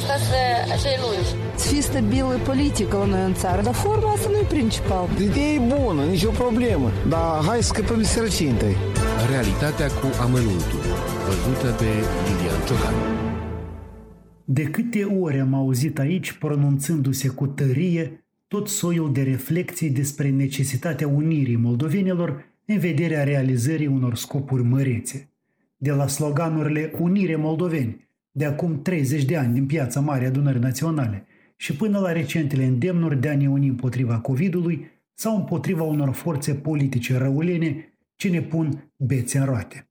asta sunt acei lungi. Să fie stabilă politică la noi în țară, dar forma asta nu e principal. Ideea e bună, nicio problemă, dar hai să scăpăm de sărăcie Realitatea cu amănuntul, văzută de Lilian Ciocan. De câte ori am auzit aici, pronunțându-se cu tărie, tot soiul de reflexii despre necesitatea unirii moldovenilor în vederea realizării unor scopuri mărețe. De la sloganurile Unire Moldoveni, de acum 30 de ani din piața Mare Adunări Naționale, și până la recentele îndemnuri de a ne uni împotriva COVID-ului sau împotriva unor forțe politice răulene ce ne pun bețe în roate.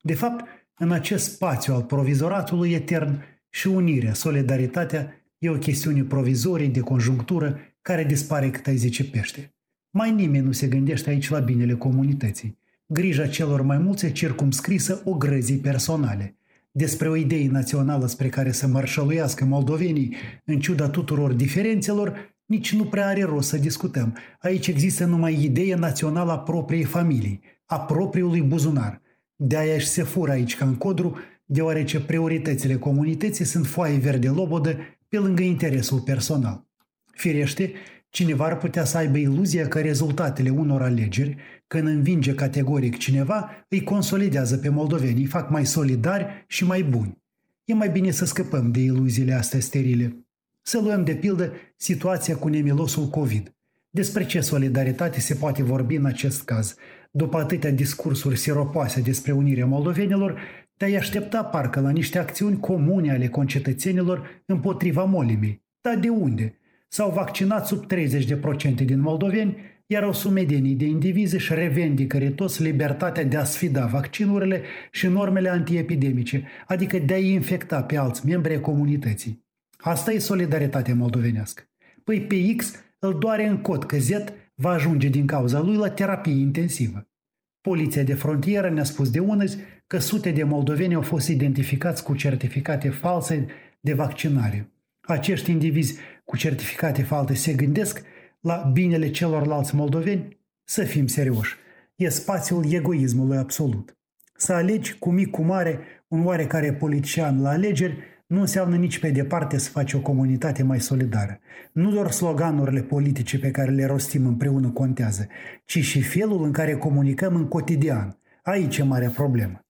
De fapt, în acest spațiu al provizoratului etern și unirea, solidaritatea e o chestiune provizorie de conjunctură care dispare cât ai zice pește. Mai nimeni nu se gândește aici la binele comunității. Grija celor mai mulți e circumscrisă o grăzii personale. Despre o idee națională spre care să mărșăluiască moldovenii, în ciuda tuturor diferențelor, nici nu prea are rost să discutăm. Aici există numai ideea națională a propriei familii, a propriului buzunar. De-aia și se fură aici ca în codru, deoarece prioritățile comunității sunt foaie verde lobodă pe lângă interesul personal. Firește, cineva ar putea să aibă iluzia că rezultatele unor alegeri, când învinge categoric cineva, îi consolidează pe moldoveni, îi fac mai solidari și mai buni. E mai bine să scăpăm de iluziile astea sterile. Să luăm de pildă situația cu nemilosul COVID. Despre ce solidaritate se poate vorbi în acest caz? După atâtea discursuri siropoase despre unirea moldovenilor, te-ai aștepta parcă la niște acțiuni comune ale concetățenilor împotriva molimii. Dar de unde? S-au vaccinat sub 30% din moldoveni, iar o sumedenie de indivizi își revendică retos libertatea de a sfida vaccinurile și normele antiepidemice, adică de a infecta pe alți membri ai comunității. Asta e solidaritatea moldovenească. Păi pe X îl doare în cot că Z va ajunge din cauza lui la terapie intensivă. Poliția de frontieră ne-a spus de unăzi că sute de moldoveni au fost identificați cu certificate false de vaccinare. Acești indivizi cu certificate false se gândesc la binele celorlalți moldoveni? Să fim serioși. E spațiul egoismului absolut. Să alegi cu mic, cu mare, un oarecare politician la alegeri nu înseamnă nici pe departe să faci o comunitate mai solidară. Nu doar sloganurile politice pe care le rostim împreună contează, ci și felul în care comunicăm în cotidian. Aici e marea problemă.